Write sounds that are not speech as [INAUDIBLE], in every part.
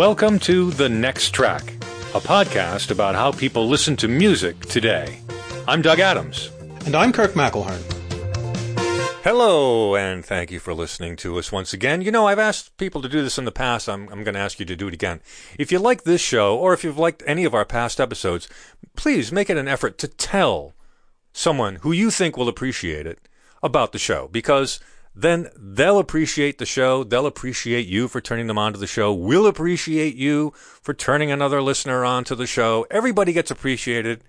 Welcome to The Next Track, a podcast about how people listen to music today. I'm Doug Adams. And I'm Kirk McElhearn. Hello, and thank you for listening to us once again. You know, I've asked people to do this in the past. I'm, I'm going to ask you to do it again. If you like this show, or if you've liked any of our past episodes, please make it an effort to tell someone who you think will appreciate it about the show, because then they'll appreciate the show. They'll appreciate you for turning them on to the show. We'll appreciate you for turning another listener on to the show. Everybody gets appreciated.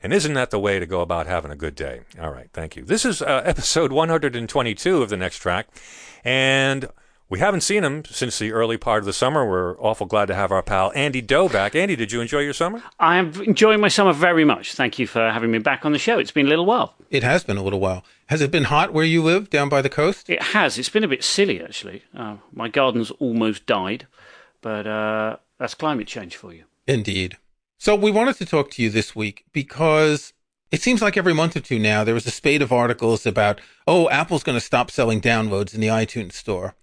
And isn't that the way to go about having a good day? All right, thank you. This is uh, [LAUGHS] episode 122 of the next track. And we haven't seen him since the early part of the summer. We're awful glad to have our pal Andy Doe back. Andy, did you enjoy your summer? I'm enjoying my summer very much. Thank you for having me back on the show. It's been a little while. It has been a little while. Has it been hot where you live down by the coast? It has. It's been a bit silly, actually. Uh, my garden's almost died, but uh, that's climate change for you. Indeed. So we wanted to talk to you this week because it seems like every month or two now there is a spate of articles about, oh, Apple's going to stop selling downloads in the iTunes store.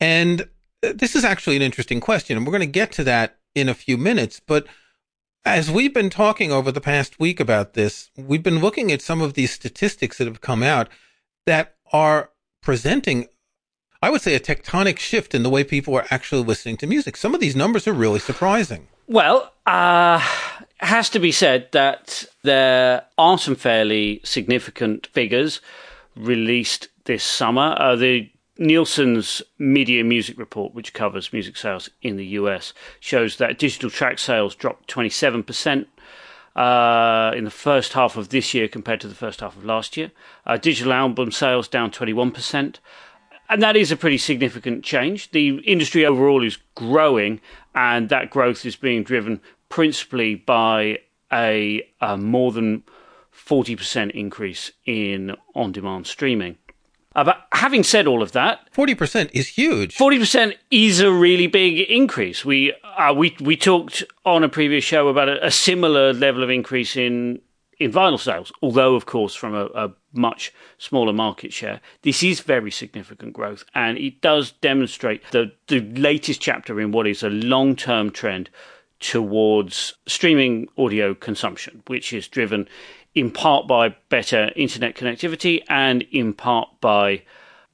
And uh, this is actually an interesting question, and we're going to get to that in a few minutes. But as we've been talking over the past week about this, we've been looking at some of these statistics that have come out that are presenting, I would say, a tectonic shift in the way people are actually listening to music. Some of these numbers are really surprising. Well, uh, it has to be said that there are some fairly significant figures released this summer. Uh, the Nielsen's Media Music Report, which covers music sales in the US, shows that digital track sales dropped 27% uh, in the first half of this year compared to the first half of last year. Uh, digital album sales down 21%. And that is a pretty significant change. The industry overall is growing, and that growth is being driven principally by a, a more than 40% increase in on demand streaming. But having said all of that, forty percent is huge. Forty percent is a really big increase. We uh, we we talked on a previous show about a, a, similar level of increase in in vinyl sales, although of course from a, a much smaller market share. This is very significant growth, and it does demonstrate the the latest chapter in what is a long term trend towards streaming audio consumption, which is driven in part by better internet connectivity and in part by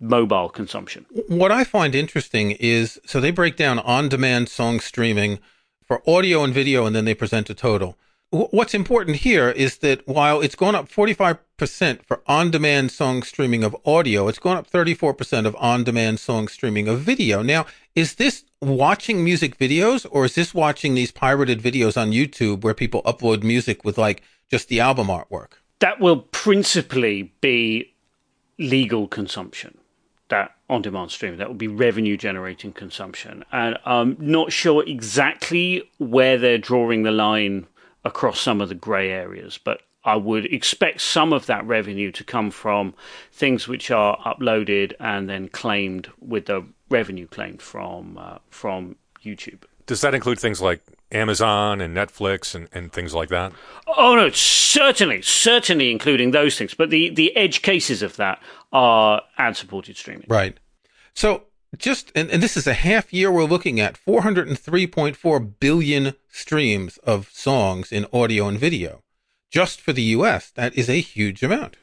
mobile consumption. What I find interesting is so they break down on demand song streaming for audio and video, and then they present a total. What's important here is that while it's gone up 45% for on demand song streaming of audio, it's gone up 34% of on demand song streaming of video. Now, is this watching music videos or is this watching these pirated videos on YouTube where people upload music with like just the album artwork? That will principally be legal consumption. That on demand streaming, that would be revenue generating consumption. And I'm not sure exactly where they're drawing the line across some of the grey areas, but I would expect some of that revenue to come from things which are uploaded and then claimed with the revenue claimed from uh, from YouTube. Does that include things like Amazon and Netflix and, and things like that? Oh no, certainly, certainly including those things. But the, the edge cases of that are ad supported streaming. Right. So just and, and this is a half year we're looking at 403.4 billion streams of songs in audio and video just for the US. That is a huge amount.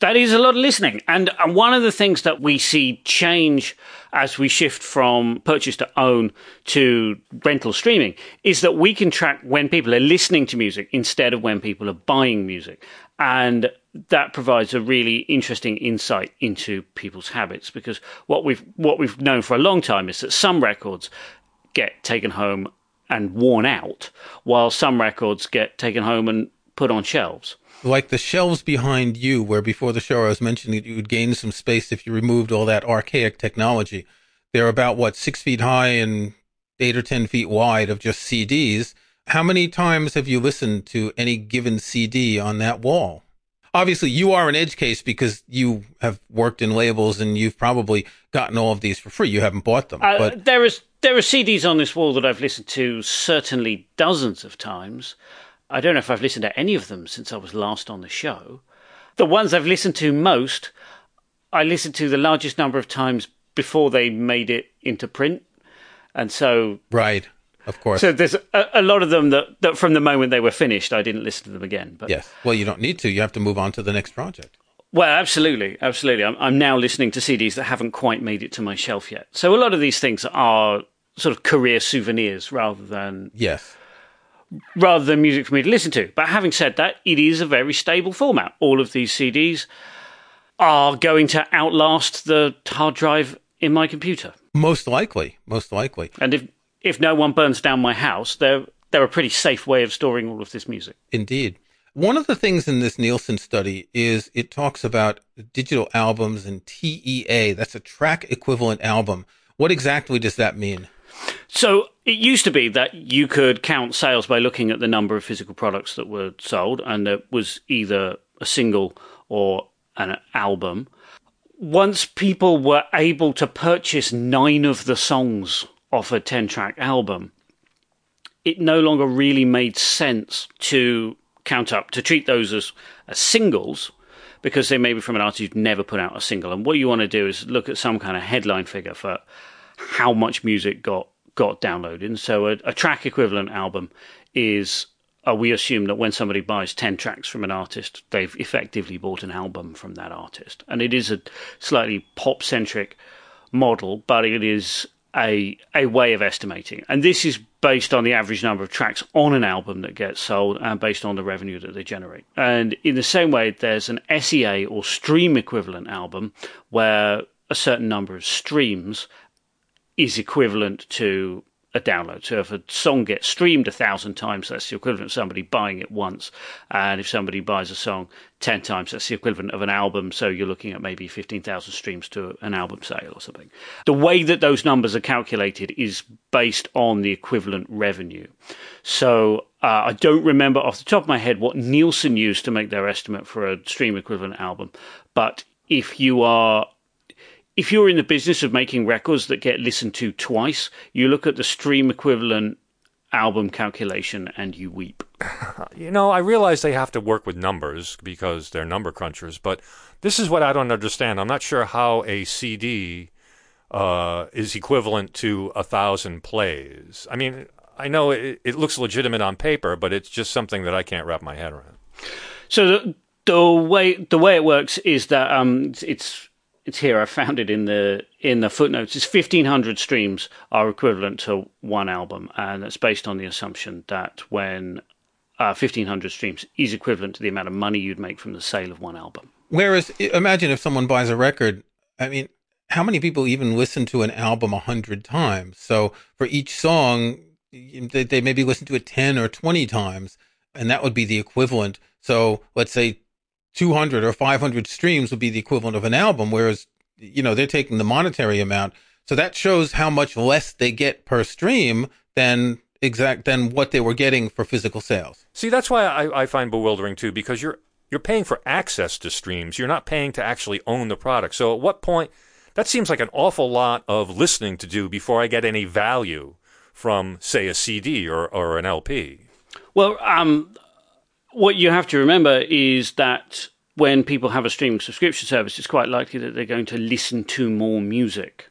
That is a lot of listening. And, and one of the things that we see change as we shift from purchase to own to rental streaming is that we can track when people are listening to music instead of when people are buying music. And that provides a really interesting insight into people's habits because what we've what we've known for a long time is that some records get taken home and worn out while some records get taken home and put on shelves like the shelves behind you, where before the show I was mentioning that you would gain some space if you removed all that archaic technology. They're about what six feet high and eight or ten feet wide of just CDs. How many times have you listened to any given CD on that wall? Obviously, you are an edge case because you have worked in labels and you've probably gotten all of these for free. You haven't bought them, uh, but there is there are CDs on this wall that I've listened to certainly dozens of times. I don't know if I've listened to any of them since I was last on the show. The ones I've listened to most, I listened to the largest number of times before they made it into print. And so. Right. of course. So there's a, a, lot of them that, that from the moment they were finished, I didn't listen to them again. But yes, well, you don't need to. You have to move on to the next project. Well, absolutely, absolutely. I'm, I'm now listening to CDs that haven't quite made it to my shelf yet. So a lot of these things are sort of career souvenirs rather than yes rather than music for me to listen to. But having said that, it is a very stable format. All of these CDs are going to outlast the hard drive in my computer. Most likely, most likely. And if if no one burns down my house, they're they're a pretty safe way of storing all of this music. Indeed. One of the things in this Nielsen study is it talks about digital albums and TEA. That's a track equivalent album. What exactly does that mean? So it used to be that you could count sales by looking at the number of physical products that were sold, and it was either a single or an album. Once people were able to purchase nine of the songs off a 10 track album, it no longer really made sense to count up, to treat those as, as singles because they may be from an artist who's never put out a single. And what you want to do is look at some kind of headline figure for how much music got got downloaded. So a, a track equivalent album is uh, we assume that when somebody buys 10 tracks from an artist, they've effectively bought an album from that artist. And it is a slightly pop centric model, but it is a a way of estimating. And this is based on the average number of tracks on an album that gets sold and based on the revenue that they generate. And in the same way, there's an SEA or stream equivalent album where a certain number of streams is equivalent to a download. So if a song gets streamed a thousand times, that's the equivalent of somebody buying it once. And if somebody buys a song 10 times, that's the equivalent of an album. So you're looking at maybe 15,000 streams to an album sale or something. The way that those numbers are calculated is based on the equivalent revenue. So uh, I don't remember off the top of my head what Nielsen used to make their estimate for a stream equivalent album. But if you are if you're in the business of making records that get listened to twice, you look at the stream equivalent album calculation and you weep. [LAUGHS] You know, I realize they have to work with numbers because they're number crunchers, but this is what I don't understand. I'm not sure how a CD uh, is equivalent to a thousand plays. I mean, I know it, it, looks legitimate on paper, but it's just something that I can't wrap my head around. So the, the way the way it works is that um, it's it's here. I found it in the in the footnotes. It's fifteen hundred streams are equivalent to one album, and that's based on the assumption that when uh, fifteen hundred streams is equivalent to the amount of money you'd make from the sale of one album. Whereas, imagine if someone buys a record. I mean, how many people even listen to an album a hundred times? So for each song, they, they maybe listen to it ten or twenty times, and that would be the equivalent. So let's say 200 or 500 streams would be the equivalent of an album, whereas, you know, they're taking the monetary amount. So that shows how much less they get per stream than exact than what they were getting for physical sales. See, that's why I, I find bewildering too, because you're you're paying for access to streams. You're not paying to actually own the product. So at what point that seems like an awful lot of listening to do before I get any value from, say, a CD or, or an LP. Well, um, what you have to remember is that when people have a streaming subscription service, it's quite likely that they're going to listen to more music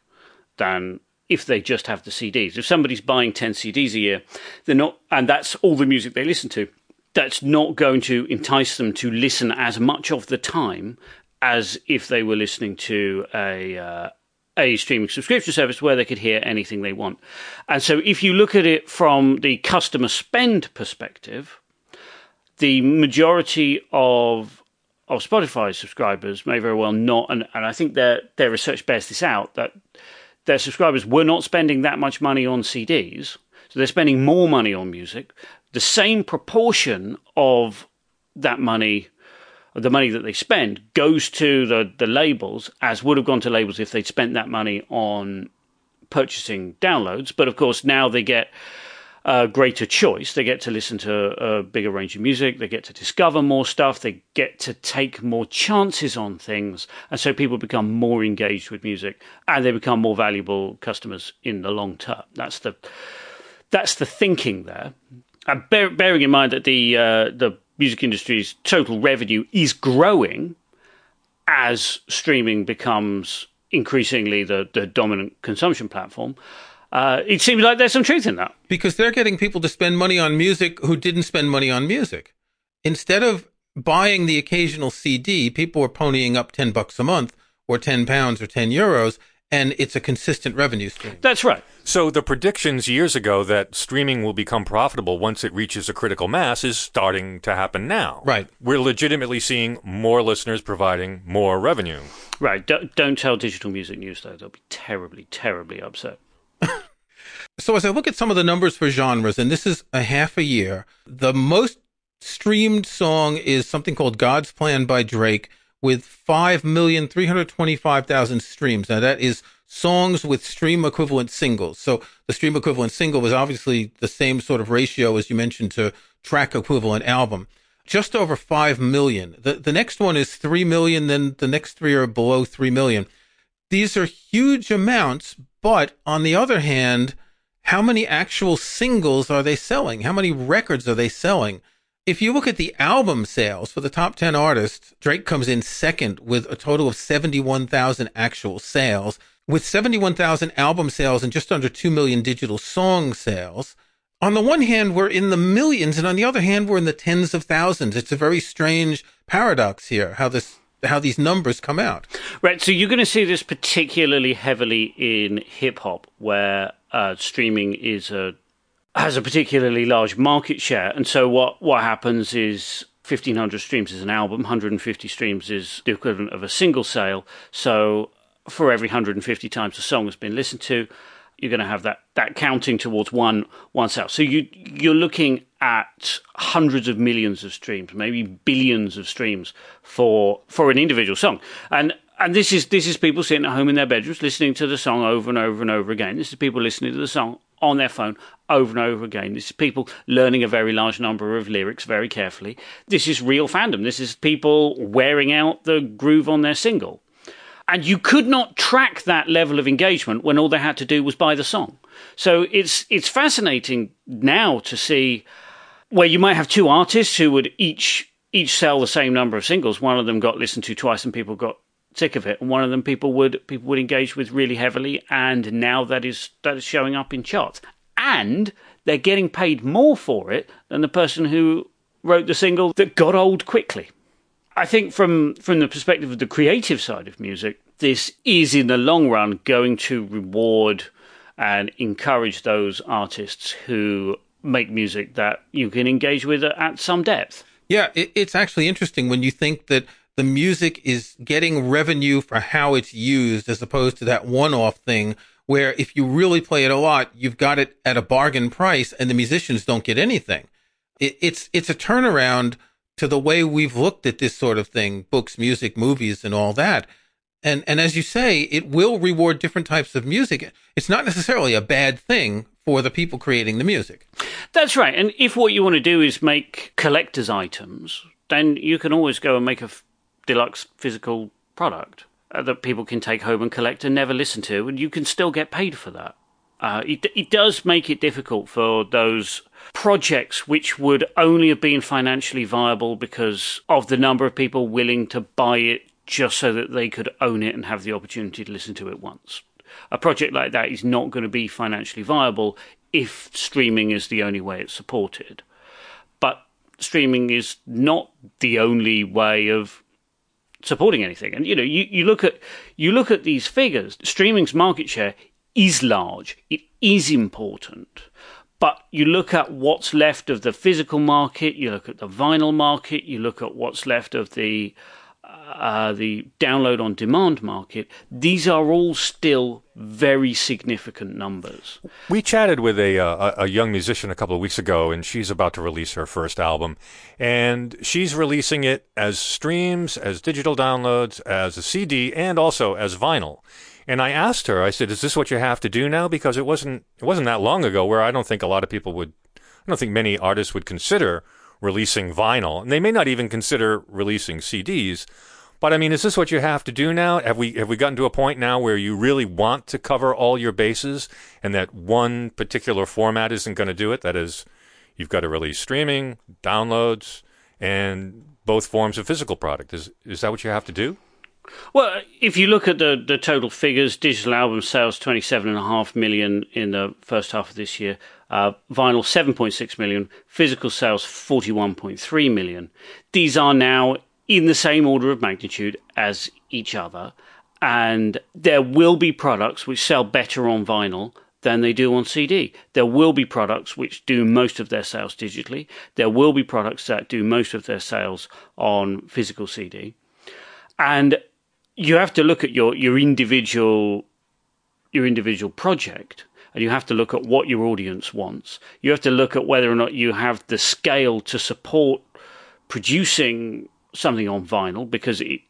than if they just have the CDs. If somebody's buying 10 CDs a year, they're not, and that's all the music they listen to, that's not going to entice them to listen as much of the time as if they were listening to a, uh, a streaming subscription service where they could hear anything they want. And so if you look at it from the customer spend perspective, the majority of of Spotify subscribers may very well not, and, and I think their their research bears this out that their subscribers were not spending that much money on CDs, so they're spending more money on music. The same proportion of that money, the money that they spend, goes to the the labels as would have gone to labels if they'd spent that money on purchasing downloads. But of course, now they get uh, greater choice. They get to listen to a bigger range of music. They get to discover more stuff. They get to take more chances on things. And so people become more engaged with music and they become more valuable customers in the long term. That's the, that's the thinking there. And bear, bearing in mind that the, uh, the music industry's total revenue is growing as streaming becomes increasingly the, the dominant consumption platform Uh, it seems like there's some truth in that. Because they're getting people to spend money on music who didn't spend money on music. Instead of buying the occasional CD, people are ponying up 10 bucks a month or 10 pounds or 10 euros, and it's a consistent revenue stream. That's right. So the predictions years ago that streaming will become profitable once it reaches a critical mass is starting to happen now. Right. We're legitimately seeing more listeners providing more revenue. Right. Don't, don't tell Digital Music News, though. They'll be terribly, terribly upset. So as I look at some of the numbers for genres, and this is a half a year, the most streamed song is something called God's Plan by Drake with 5,325,000 streams. Now that is songs with stream equivalent singles. So the stream equivalent single was obviously the same sort of ratio as you mentioned to track equivalent album. Just over 5 million. The, the next one is 3 million, then the next three are below 3 million. These are huge amounts, but on the other hand, how many actual singles are they selling? How many records are they selling? If you look at the album sales for the top 10 artists, Drake comes in second with a total of 71,000 actual sales. With 71,000 album sales and just under 2 million digital song sales, on the one hand, we're in the millions, and on the other hand, we're in the tens of thousands. It's a very strange paradox here, how this how these numbers come out. Right. So you're going to see this particularly heavily in hip hop, where uh, streaming is a has a particularly large market share, and so what what happens is 1500 streams is an album, 150 streams is the equivalent of a single sale. So for every 150 times a song has been listened to, you're going to have that that counting towards one one sale. So you you're looking at hundreds of millions of streams, maybe billions of streams for for an individual song, and and this is this is people sitting at home in their bedrooms listening to the song over and over and over again. This is people listening to the song on their phone over and over again. This is people learning a very large number of lyrics very carefully. This is real fandom. This is people wearing out the groove on their single. And you could not track that level of engagement when all they had to do was buy the song. So it's it's fascinating now to see where you might have two artists who would each each sell the same number of singles. One of them got listened to twice and people got sick of it, and one of them people would people would engage with really heavily, and now that is that is showing up in charts, and they're getting paid more for it than the person who wrote the single that got old quickly. I think from from the perspective of the creative side of music, this is in the long run going to reward and encourage those artists who make music that you can engage with at some depth. Yeah, it's actually interesting when you think that the music is getting revenue for how it's used as opposed to that one off thing where if you really play it a lot, you've got it at a bargain price and the musicians don't get anything. It, it's, it's a turnaround to the way we've looked at this sort of thing, books, music, movies, and all that. And, and as you say, it will reward different types of music. It's not necessarily a bad thing for the people creating the music. That's right. And if what you want to do is make collector's items, then you can always go and make a deluxe physical product uh, that people can take home and collect and never listen to, and you can still get paid for that. Uh, it, it does make it difficult for those projects which would only have been financially viable because of the number of people willing to buy it just so that they could own it and have the opportunity to listen to it once. A project like that is not going to be financially viable if streaming is the only way it's supported. But streaming is not the only way of supporting anything. And you know, you, you look at you look at these figures. Streaming's market share is large. It is important. But you look at what's left of the physical market, you look at the vinyl market, you look at what's left of the uh, the download on demand market, these are all still very significant numbers. We chatted with a, uh, a young musician a couple of weeks ago, and she's about to release her first album. And she's releasing it as streams, as digital downloads, as a CD, and also as vinyl. And I asked her, I said, "Is this what you have to do now?" Because it wasn't it wasn't that long ago where I don't think a lot of people would, I don't think many artists would consider releasing vinyl, and they may not even consider releasing CDs. But I mean, is this what you have to do now? Have we have we gotten to a point now where you really want to cover all your bases, and that one particular format isn't going to do it? That is, you've got to release streaming, downloads, and both forms of physical product. Is is that what you have to do? Well, if you look at the, the total figures, digital album sales 27.5 million in the first half of this year, uh, vinyl 7.6 million, physical sales 41.3 million. These are now in the same order of magnitude as each other, and there will be products which sell better on vinyl than they do on CD. There will be products which do most of their sales digitally. There will be products that do most of their sales on physical CD. And you have to look at your, your individual your individual project and you have to look at what your audience wants. You have to look at whether or not you have the scale to support producing something on vinyl because it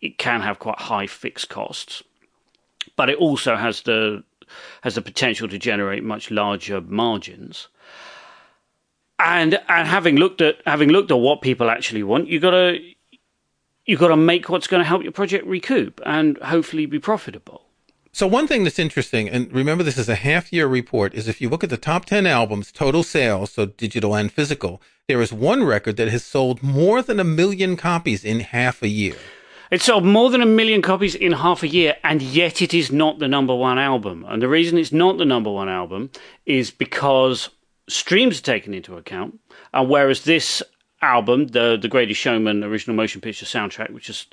it can have quite high fixed costs. But it also has the has the potential to generate much larger margins. And and having looked at having looked at what people actually want, you gotta you've got to make what's going to help your project recoup and hopefully be profitable. So one thing that's interesting, and remember this is a half year report, is if you look at the top 10 albums, total sales, so digital and physical, there is one record that has sold more than a million copies in half a year. It sold more than a million copies in half a year, and yet it is not the number one album. And the reason it's not the number one album is because streams are taken into account. And whereas this album, the the Greatest Showman original motion picture soundtrack, which has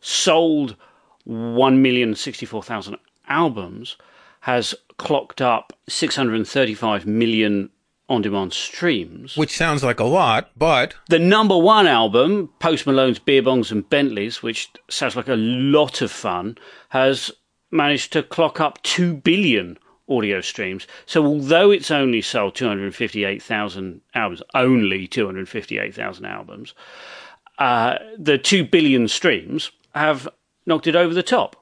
sold one million sixty four thousand albums, has clocked up six hundred and thirty five million on demand streams. Which sounds like a lot, but. The number one album, Post Malone's Beer Bongs and Bentleys, which sounds like a lot of fun, has managed to clock up 2 billion audio streams. So although it's only sold 258,000 albums, only 258,000 albums, uh, the 2 billion streams have knocked it over the top.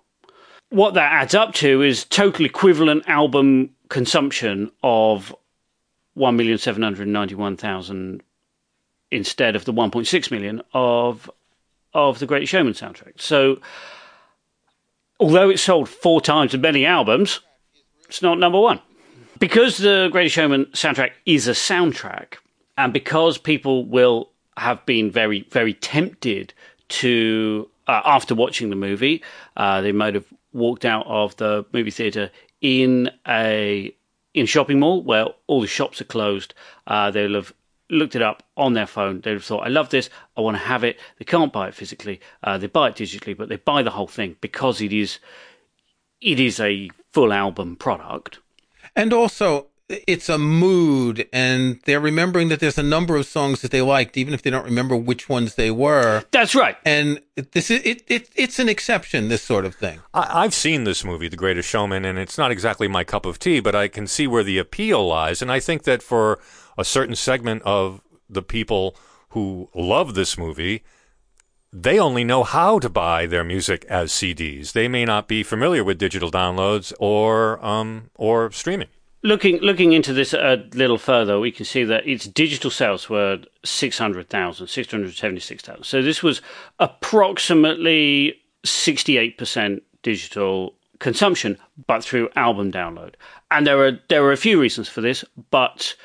What that adds up to is total equivalent album consumption of 1,791,000 instead of the 1.6 million of of the Great Showman soundtrack. So although it sold four times as many albums, it's not number one. Because the Great Showman soundtrack is a soundtrack, and because people will have been very, very tempted to, uh, after watching the movie, uh, they might have walked out of the movie theatre in a in a shopping mall where all the shops are closed. Uh, they'll have looked it up on their phone. They'd have thought, I love this. I want to have it. They can't buy it physically. Uh, they buy it digitally, but they buy the whole thing because it is it is a full album product. And also, it's a mood, and they're remembering that there's a number of songs that they liked, even if they don't remember which ones they were. That's right. And this is it. it it's an exception. This sort of thing. I, I've seen this movie, The Greatest Showman, and it's not exactly my cup of tea, but I can see where the appeal lies, and I think that for a certain segment of the people who love this movie, they only know how to buy their music as CDs. They may not be familiar with digital downloads or um, or streaming. Looking looking into this a little further, we can see that its digital sales were 600,000, 676,000. So this was approximately 68% digital consumption, but through album download. And there are there are a few reasons for this, but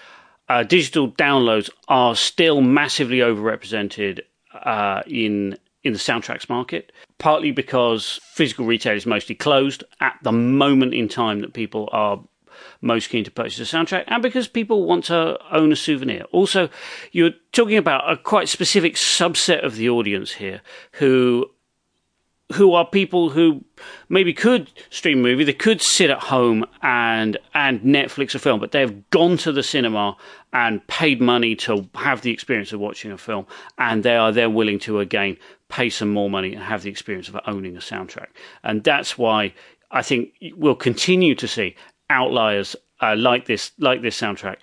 uh, digital downloads are still massively overrepresented uh, in in the soundtracks market, partly because physical retail is mostly closed at the moment in time that people are most keen to purchase a soundtrack, and because people want to own a souvenir. Also, you're talking about a quite specific subset of the audience here who who are people who maybe could stream a movie, they could sit at home and and Netflix a film, but they've gone to the cinema and paid money to have the experience of watching a film, and they are then willing to again pay some more money and have the experience of owning a soundtrack. And that's why I think we'll continue to see outliers uh, like this like this soundtrack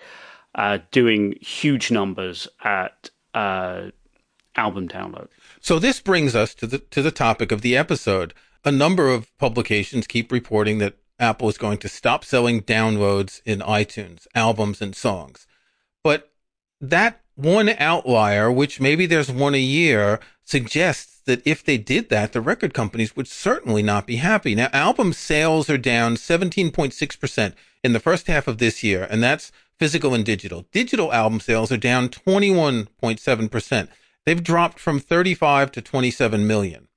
uh, doing huge numbers at uh, album download. So this brings us to the to the topic of the episode. A number of publications keep reporting that Apple is going to stop selling downloads in iTunes, albums and songs. But that one outlier, which maybe there's one a year, suggests that if they did that, the record companies would certainly not be happy. Now, album sales are down 17.6% in the first half of this year, and that's physical and digital. Digital album sales are down 21.7%. They've dropped from 35 to 27 million.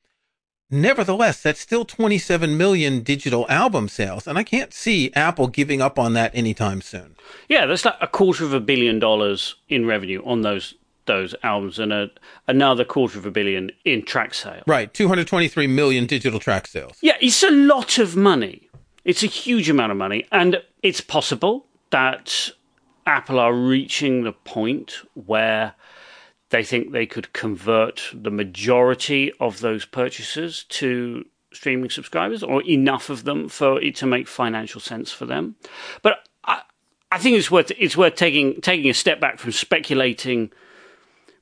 Nevertheless, that's still 27 million digital album sales. And I can't see Apple giving up on that anytime soon. Yeah, that's like a quarter of a billion dollars in revenue on those those albums and a, another quarter of a billion in track sales. Right, 223 million digital track sales. Yeah, it's a lot of money. It's a huge amount of money. And it's possible that Apple are reaching the point where they think they could convert the majority of those purchases to streaming subscribers or enough of them for it to make financial sense for them. But I, I think it's worth it's worth taking taking a step back from speculating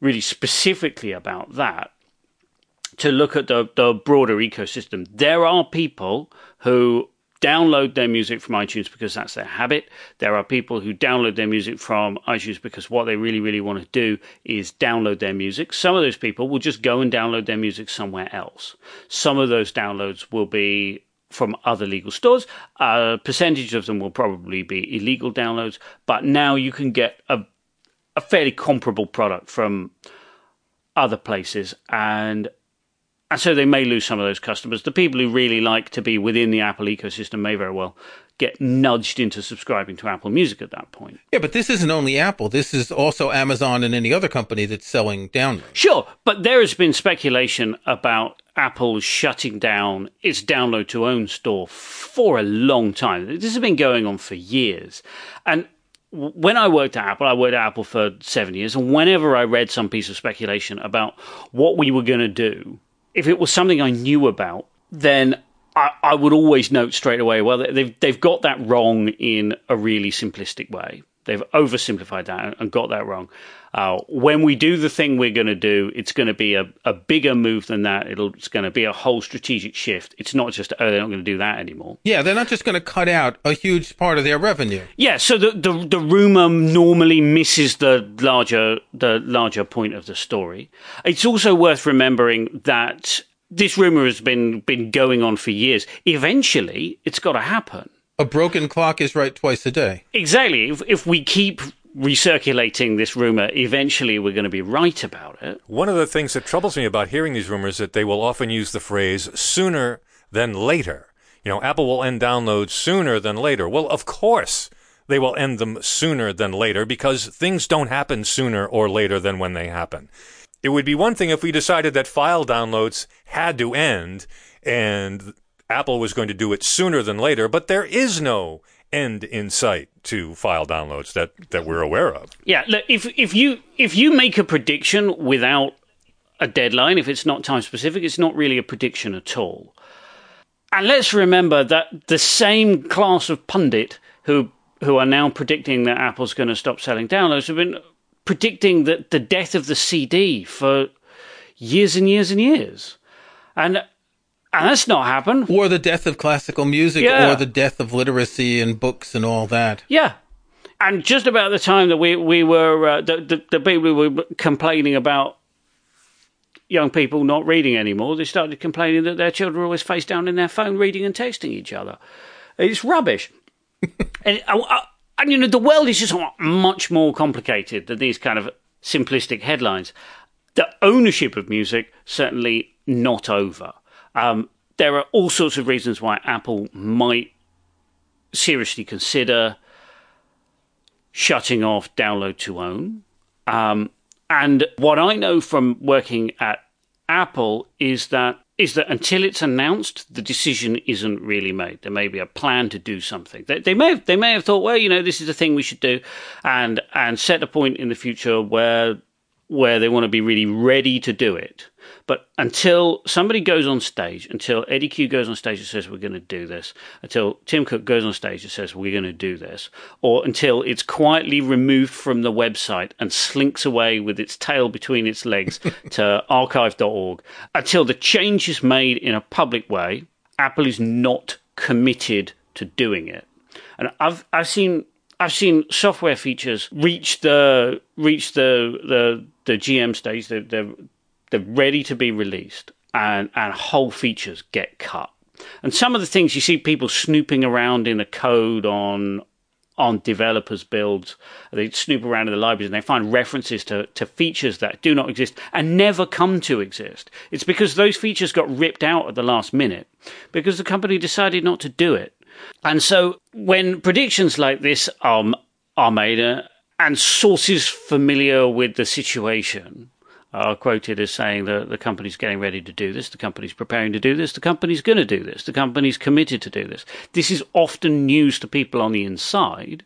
really specifically about that to look at the, the broader ecosystem. There are people who download their music from iTunes because that's their habit. There are people who download their music from iTunes because what they really, really want to do is download their music. Some of those people will just go and download their music somewhere else. Some of those downloads will be from other legal stores. A percentage of them will probably be illegal downloads, but now you can get a, a fairly comparable product from other places and and so they may lose some of those customers. The people who really like to be within the Apple ecosystem may very well get nudged into subscribing to Apple Music at that point. Yeah, but this isn't only Apple. This is also Amazon and any other company that's selling downloads. Sure, but there has been speculation about Apple shutting down its download to own store for a long time. This has been going on for years. And when I worked at Apple, I worked at Apple for seven years, and whenever I read some piece of speculation about what we were going to do if it was something I knew about, then I, I, would always note straight away, well, they've they've got that wrong in a really simplistic way. They've oversimplified that and got that wrong. Uh, when we do the thing we're going to do, it's going to be a, a bigger move than that. It'll, it's going to be a whole strategic shift. It's not just, oh, they're not going to do that anymore. Yeah, they're not just going to cut out a huge part of their revenue. Yeah, so the, the, the rumor normally misses the larger, the larger point of the story. It's also worth remembering that this rumor has been, been going on for years. Eventually, it's got to happen. A broken clock is right twice a day. Exactly. If, if we keep recirculating this rumor, eventually we're going to be right about it. One of the things that troubles me about hearing these rumors is that they will often use the phrase sooner than later. You know, Apple will end downloads sooner than later. Well, of course they will end them sooner than later because things don't happen sooner or later than when they happen. It would be one thing if we decided that file downloads had to end and Apple was going to do it sooner than later, but there is no end in sight to file downloads that, that we're aware of. Yeah, look, if if you if you make a prediction without a deadline, if it's not time specific, it's not really a prediction at all. And let's remember that the same class of pundit who who are now predicting that Apple's going to stop selling downloads have been predicting that the death of the CD for years and years and years. And and that's not happened. Or the death of classical music, yeah. or the death of literacy and books and all that. Yeah. And just about the time that we, we were, uh, the, the, the people were complaining about young people not reading anymore, they started complaining that their children were always face down in their phone reading and texting each other. It's rubbish. [LAUGHS] and, uh, uh, and, you know, the world is just much more complicated than these kind of simplistic headlines. The ownership of music, certainly not over. Um, there are all sorts of reasons why Apple might seriously consider shutting off download to own. Um, and what I know from working at Apple is that is that until it's announced, the decision isn't really made. There may be a plan to do something. They, they may have, they may have thought, well, you know, this is a thing we should do, and and set a point in the future where where they want to be really ready to do it. But until somebody goes on stage, until Eddie Cue goes on stage and says, we're going to do this, until Tim Cook goes on stage and says, we're going to do this, or until it's quietly removed from the website and slinks away with its tail between its legs [LAUGHS] to archive.org, until the change is made in a public way, Apple is not committed to doing it. And I've, I've seen I've seen software features reach the reach the the, the GM stage. They're, they're they're ready to be released, and and whole features get cut. And some of the things you see people snooping around in the code on on developers' builds. They snoop around in the libraries and they find references to, to features that do not exist and never come to exist. It's because those features got ripped out at the last minute because the company decided not to do it. And so when predictions like this um, are made uh, and sources familiar with the situation are quoted as saying that the company's getting ready to do this, the company's preparing to do this, the company's going to do this, the company's committed to do this. This is often news to people on the inside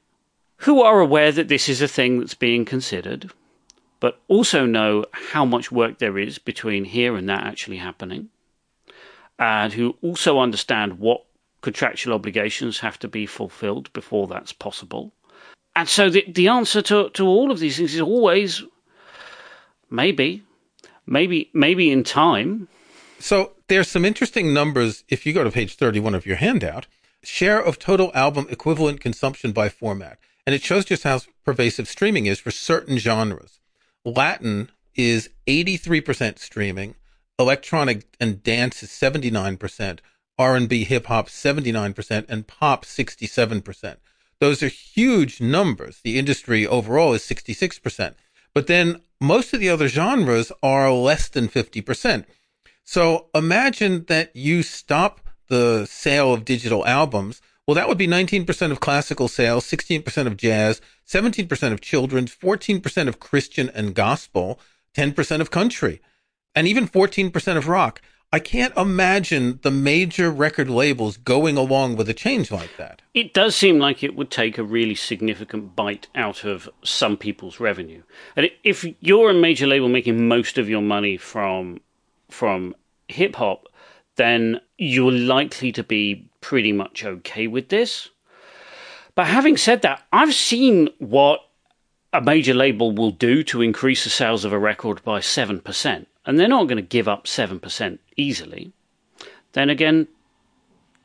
who are aware that this is a thing that's being considered, but also know how much work there is between here and that actually happening, and who also understand what contractual obligations have to be fulfilled before that's possible. And so the, the answer to, to all of these things is always maybe, maybe, maybe in time. So there's some interesting numbers. If you go to page 31 of your handout, share of total album equivalent consumption by format. And it shows just how pervasive streaming is for certain genres. Latin is 83% streaming. Electronic and dance is 79%. R&B, hip hop 79%, and pop 67%. Those are huge numbers. The industry overall is 66%. But then most of the other genres are less than 50%. So imagine that you stop the sale of digital albums. Well, that would be 19% of classical sales, 16% of jazz, 17% of children's, 14% of Christian and gospel, 10% of country, and even 14% of rock. I can't imagine the major record labels going along with a change like that. It does seem like it would take a really significant bite out of some people's revenue. And if you're a major label making most of your money from from hip hop, then you're likely to be pretty much okay with this. But having said that, I've seen what a major label will do to increase the sales of a record by 7% and they're not going to give up 7% easily, then again,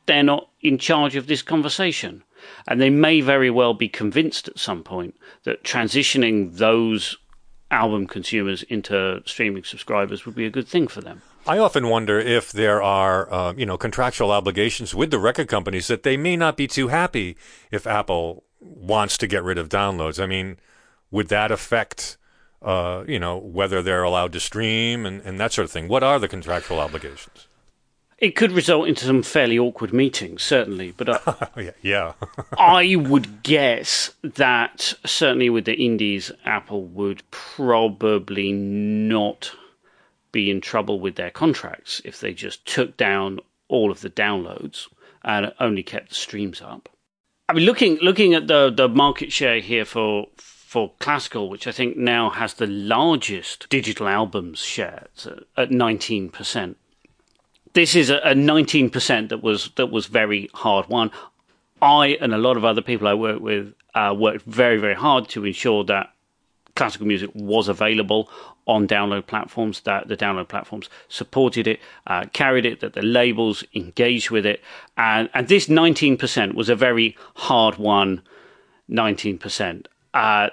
they're not in charge of this conversation. And they may very well be convinced at some point that transitioning those album consumers into streaming subscribers would be a good thing for them. I often wonder if there are, uh, you know, contractual obligations with the record companies that they may not be too happy if Apple wants to get rid of downloads. I mean, would that affect uh, you know, whether they're allowed to stream and, and that sort of thing. What are the contractual obligations? It could result into some fairly awkward meetings, certainly. But uh, [LAUGHS] yeah, yeah. [LAUGHS] I would guess that certainly with the indies, Apple would probably not be in trouble with their contracts if they just took down all of the downloads and only kept the streams up. I mean, looking looking at the the market share here for for classical, which I think now has the largest digital albums share at 19%. This is a, 19% that was that was very hard won. I and a lot of other people I work with uh, worked very very hard to ensure that classical music was available on download platforms, that the download platforms supported it, uh, carried it, that the labels engaged with it. And, and this 19% was a very hard won 19%. Uh,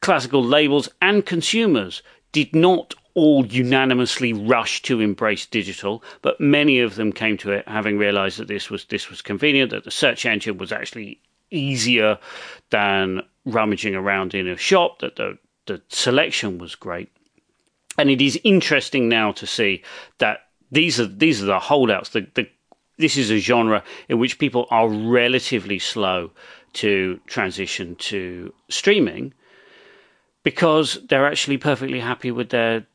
classical labels and consumers did not all unanimously rush to embrace digital, but many of them came to it having realized that this was this was convenient, that the search engine was actually easier than rummaging around in a shop, that the the selection was great. And it is interesting now to see that these are these are the holdouts. The, the this is a genre in which people are relatively slow to transition to streaming because they're actually perfectly happy with their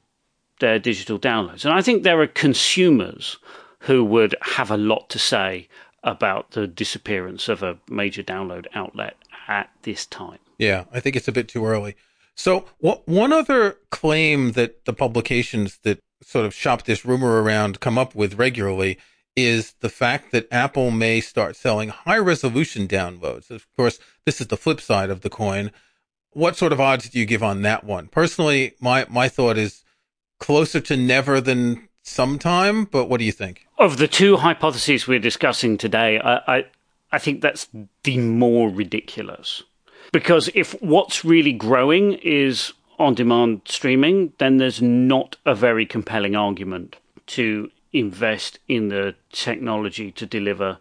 their digital downloads. And I think there are consumers who would have a lot to say about the disappearance of a major download outlet at this time. Yeah, I think it's a bit too early. So, what, one other claim that the publications that sort of shop this rumor around come up with regularly is the fact that Apple may start selling high resolution downloads. Of course, this is the flip side of the coin what sort of odds do you give on that one? Personally, my my thought is closer to never than sometime. But what do you think? Of the two hypotheses we're discussing today, I I, I think that's the more ridiculous. Because if what's really growing is on demand streaming, then there's not a very compelling argument to invest in the technology to deliver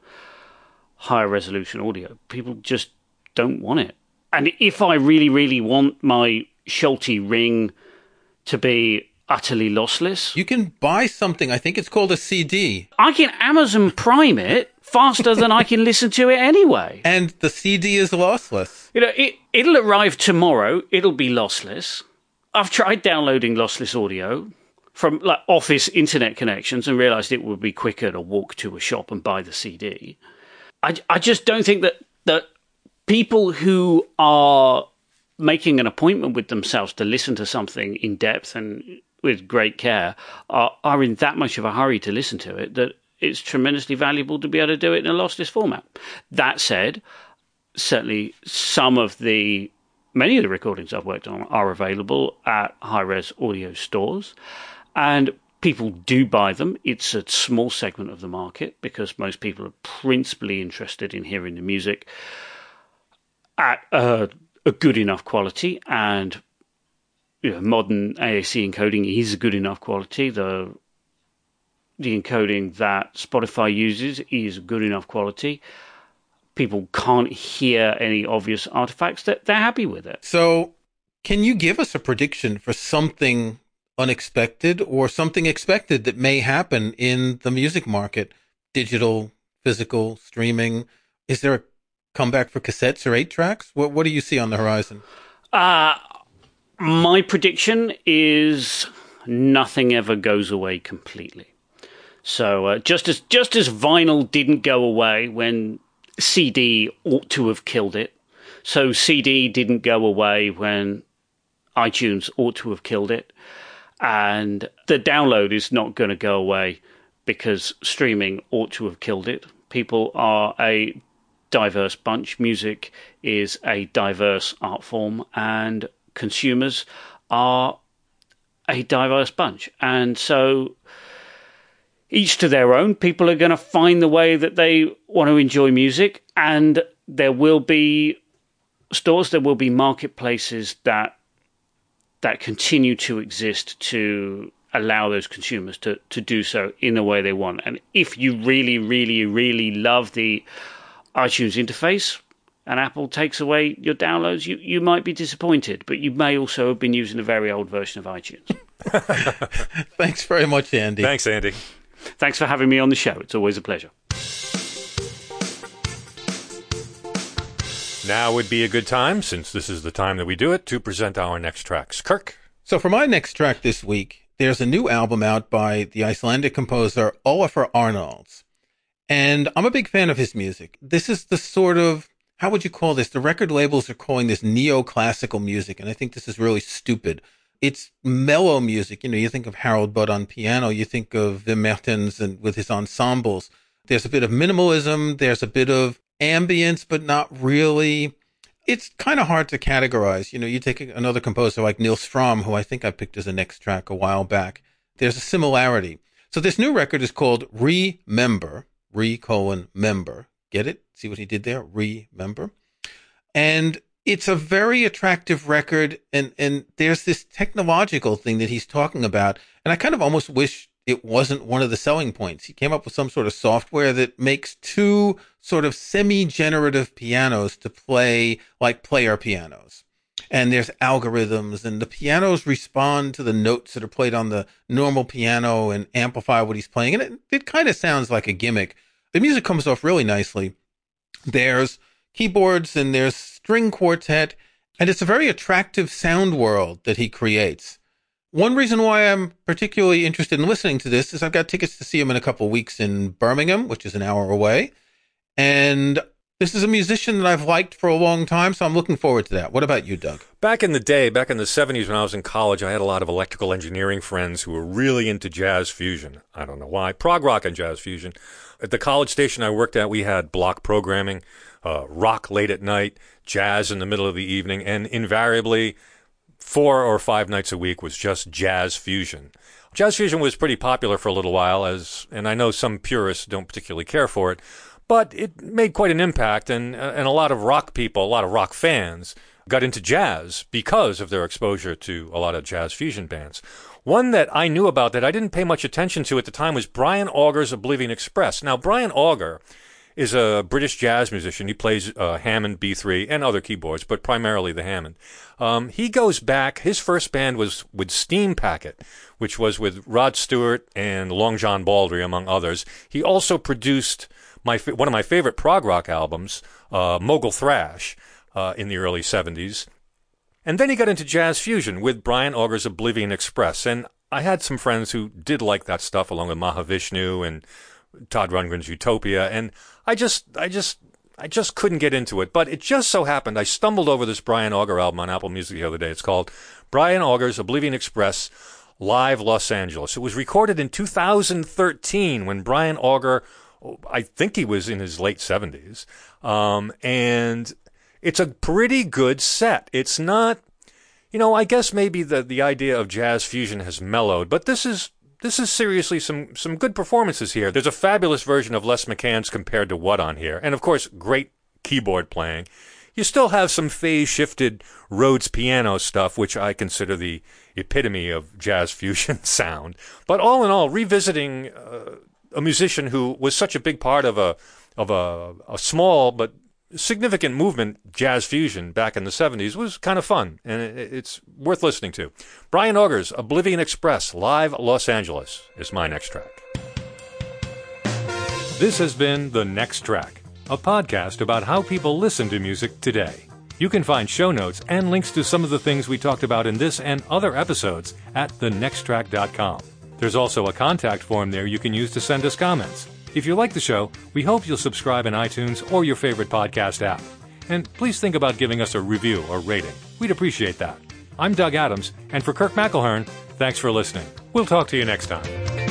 higher resolution audio. People just don't want it. And if I really, really want my Solti ring to be utterly lossless, You can buy something. I think it's called a CD, I can Amazon Prime it faster than I can listen to it anyway. [LAUGHS] and the CD is lossless. You know, it, it'll arrive tomorrow. It'll be lossless. I've tried downloading lossless audio from like office internet connections and realized it would be quicker to walk to a shop and buy the CD. I, I just don't think that, that people who are making an appointment with themselves to listen to something in depth and with great care are, are in that much of a hurry to listen to it that it's tremendously valuable to be able to do it in a lossless format. That said, certainly some of the many of the recordings I've worked on are available at high res audio stores, and people do buy them. It's a small segment of the market because most people are principally interested in hearing the music at a, a good enough quality, and you know, modern AAC encoding is a good enough quality. The the encoding that Spotify uses is good enough quality people can't hear any obvious artifacts, that they're happy with it. So, can you give us a prediction for something unexpected or something expected that may happen in the music market? Digital, physical, streaming? Is there a comeback for cassettes or eight tracks? What What do you see on the horizon? Uh, my prediction is nothing ever goes away completely. So uh, just as just as vinyl didn't go away when CD ought to have killed it. So CD didn't go away when iTunes ought to have killed it. And the download is not going to go away because streaming ought to have killed it. People are a diverse bunch. Music is a diverse art form, and consumers are a diverse bunch. And so each to their own. People are going to find the way that they want to enjoy music, and there will be stores, there will be marketplaces that that continue to exist to allow those consumers to, to do so in the way they want. And if you really, really, really love the iTunes interface and Apple takes away your downloads, you, you might be disappointed, but you may also have been using a very old version of iTunes. [LAUGHS] [LAUGHS] Thanks very much, Andy. Thanks, Andy. Thanks for having me on the show. It's always a pleasure. Now would be a good time, since this is the time that we do it, to present our next tracks. Kirk? So, for my next track this week, there's a new album out by the Icelandic composer Olafur Arnalds. And I'm a big fan of his music. This is the sort of, how would you call this? The record labels are calling this neoclassical music. And I think this is really stupid. It's mellow music. You know, you think of Harold Budd on piano, you think of Wim Mertens and with his ensembles. There's a bit of minimalism. There's a bit of ambience, but not really. It's kind of hard to categorize. You know, you take another composer like Nils Frahm, who I think I picked as a next track a while back. There's a similarity. So this new record is called Remember, re colon member. Get it? See what he did there? Remember. And it's a very attractive record and and there's this technological thing that he's talking about and i kind of almost wish it wasn't one of the selling points he came up with some sort of software that makes two sort of semi-generative pianos to play like player pianos and there's algorithms and the pianos respond to the notes that are played on the normal piano and amplify what he's playing and it, it kind of sounds like a gimmick the music comes off really nicely there's keyboards and there's string quartet, and it's a very attractive sound world that he creates. One reason why I'm particularly interested in listening to this is I've got tickets to see him in a couple of weeks in Birmingham, which is an hour away. And this is a musician that I've liked for a long time, so I'm looking forward to that. What about you, Doug? Back in the day, back in the 70s when I was in college, I had a lot of electrical engineering friends who were really into jazz fusion. I don't know why. Prog rock and jazz fusion. At the college station I worked at, we had block programming, uh, rock late at night, jazz in the middle of the evening, and invariably, four or five nights a week was just jazz fusion. Jazz fusion was pretty popular for a little while, as and I know some purists don't particularly care for it, but it made quite an impact, and uh, and a lot of rock people, a lot of rock fans, got into jazz because of their exposure to a lot of jazz fusion bands. One that I knew about that I didn't pay much attention to at the time was Brian Auger's Oblivion Express. Now, Brian Auger is a British jazz musician. He plays uh, Hammond B3 and other keyboards, but primarily the Hammond. Um, he goes back. His first band was with Steam Packet, which was with Rod Stewart and Long John Baldry, among others. He also produced my one of my favorite prog rock albums, uh, Mogul Thrash, uh, in the early '70s. And then he got into jazz fusion with Brian Auger's Oblivion Express, and I had some friends who did like that stuff, along with Mahavishnu and Todd Rundgren's Utopia, and I just, I just, I just couldn't get into it. But it just so happened I stumbled over this Brian Auger album on Apple Music the other day. It's called Brian Auger's Oblivion Express Live Los Angeles. It was recorded in 2013 when Brian Auger, I think he was in his late 70s, um, and it's a pretty good set. It's not, you know, I guess maybe the the idea of jazz fusion has mellowed, but this is this is seriously some some good performances here. There's a fabulous version of Les McCann's compared to what on here, and of course, great keyboard playing. You still have some phase shifted Rhodes piano stuff, which I consider the epitome of jazz fusion [LAUGHS] sound. But all in all, revisiting uh, a musician who was such a big part of a of a, a small but significant movement, jazz fusion, back in the 70s was kind of fun, and it's worth listening to. Brian Auger's Oblivion Express, live Los Angeles, is my next track. This has been The Next Track, a podcast about how people listen to music today. You can find show notes and links to some of the things we talked about in this and other episodes at thenexttrack.com. There's also a contact form there you can use to send us comments. If you like the show, we hope you'll subscribe in iTunes or your favorite podcast app. And please think about giving us a review or rating. We'd appreciate that. I'm Doug Adams, and for Kirk McElhearn, thanks for listening. We'll talk to you next time.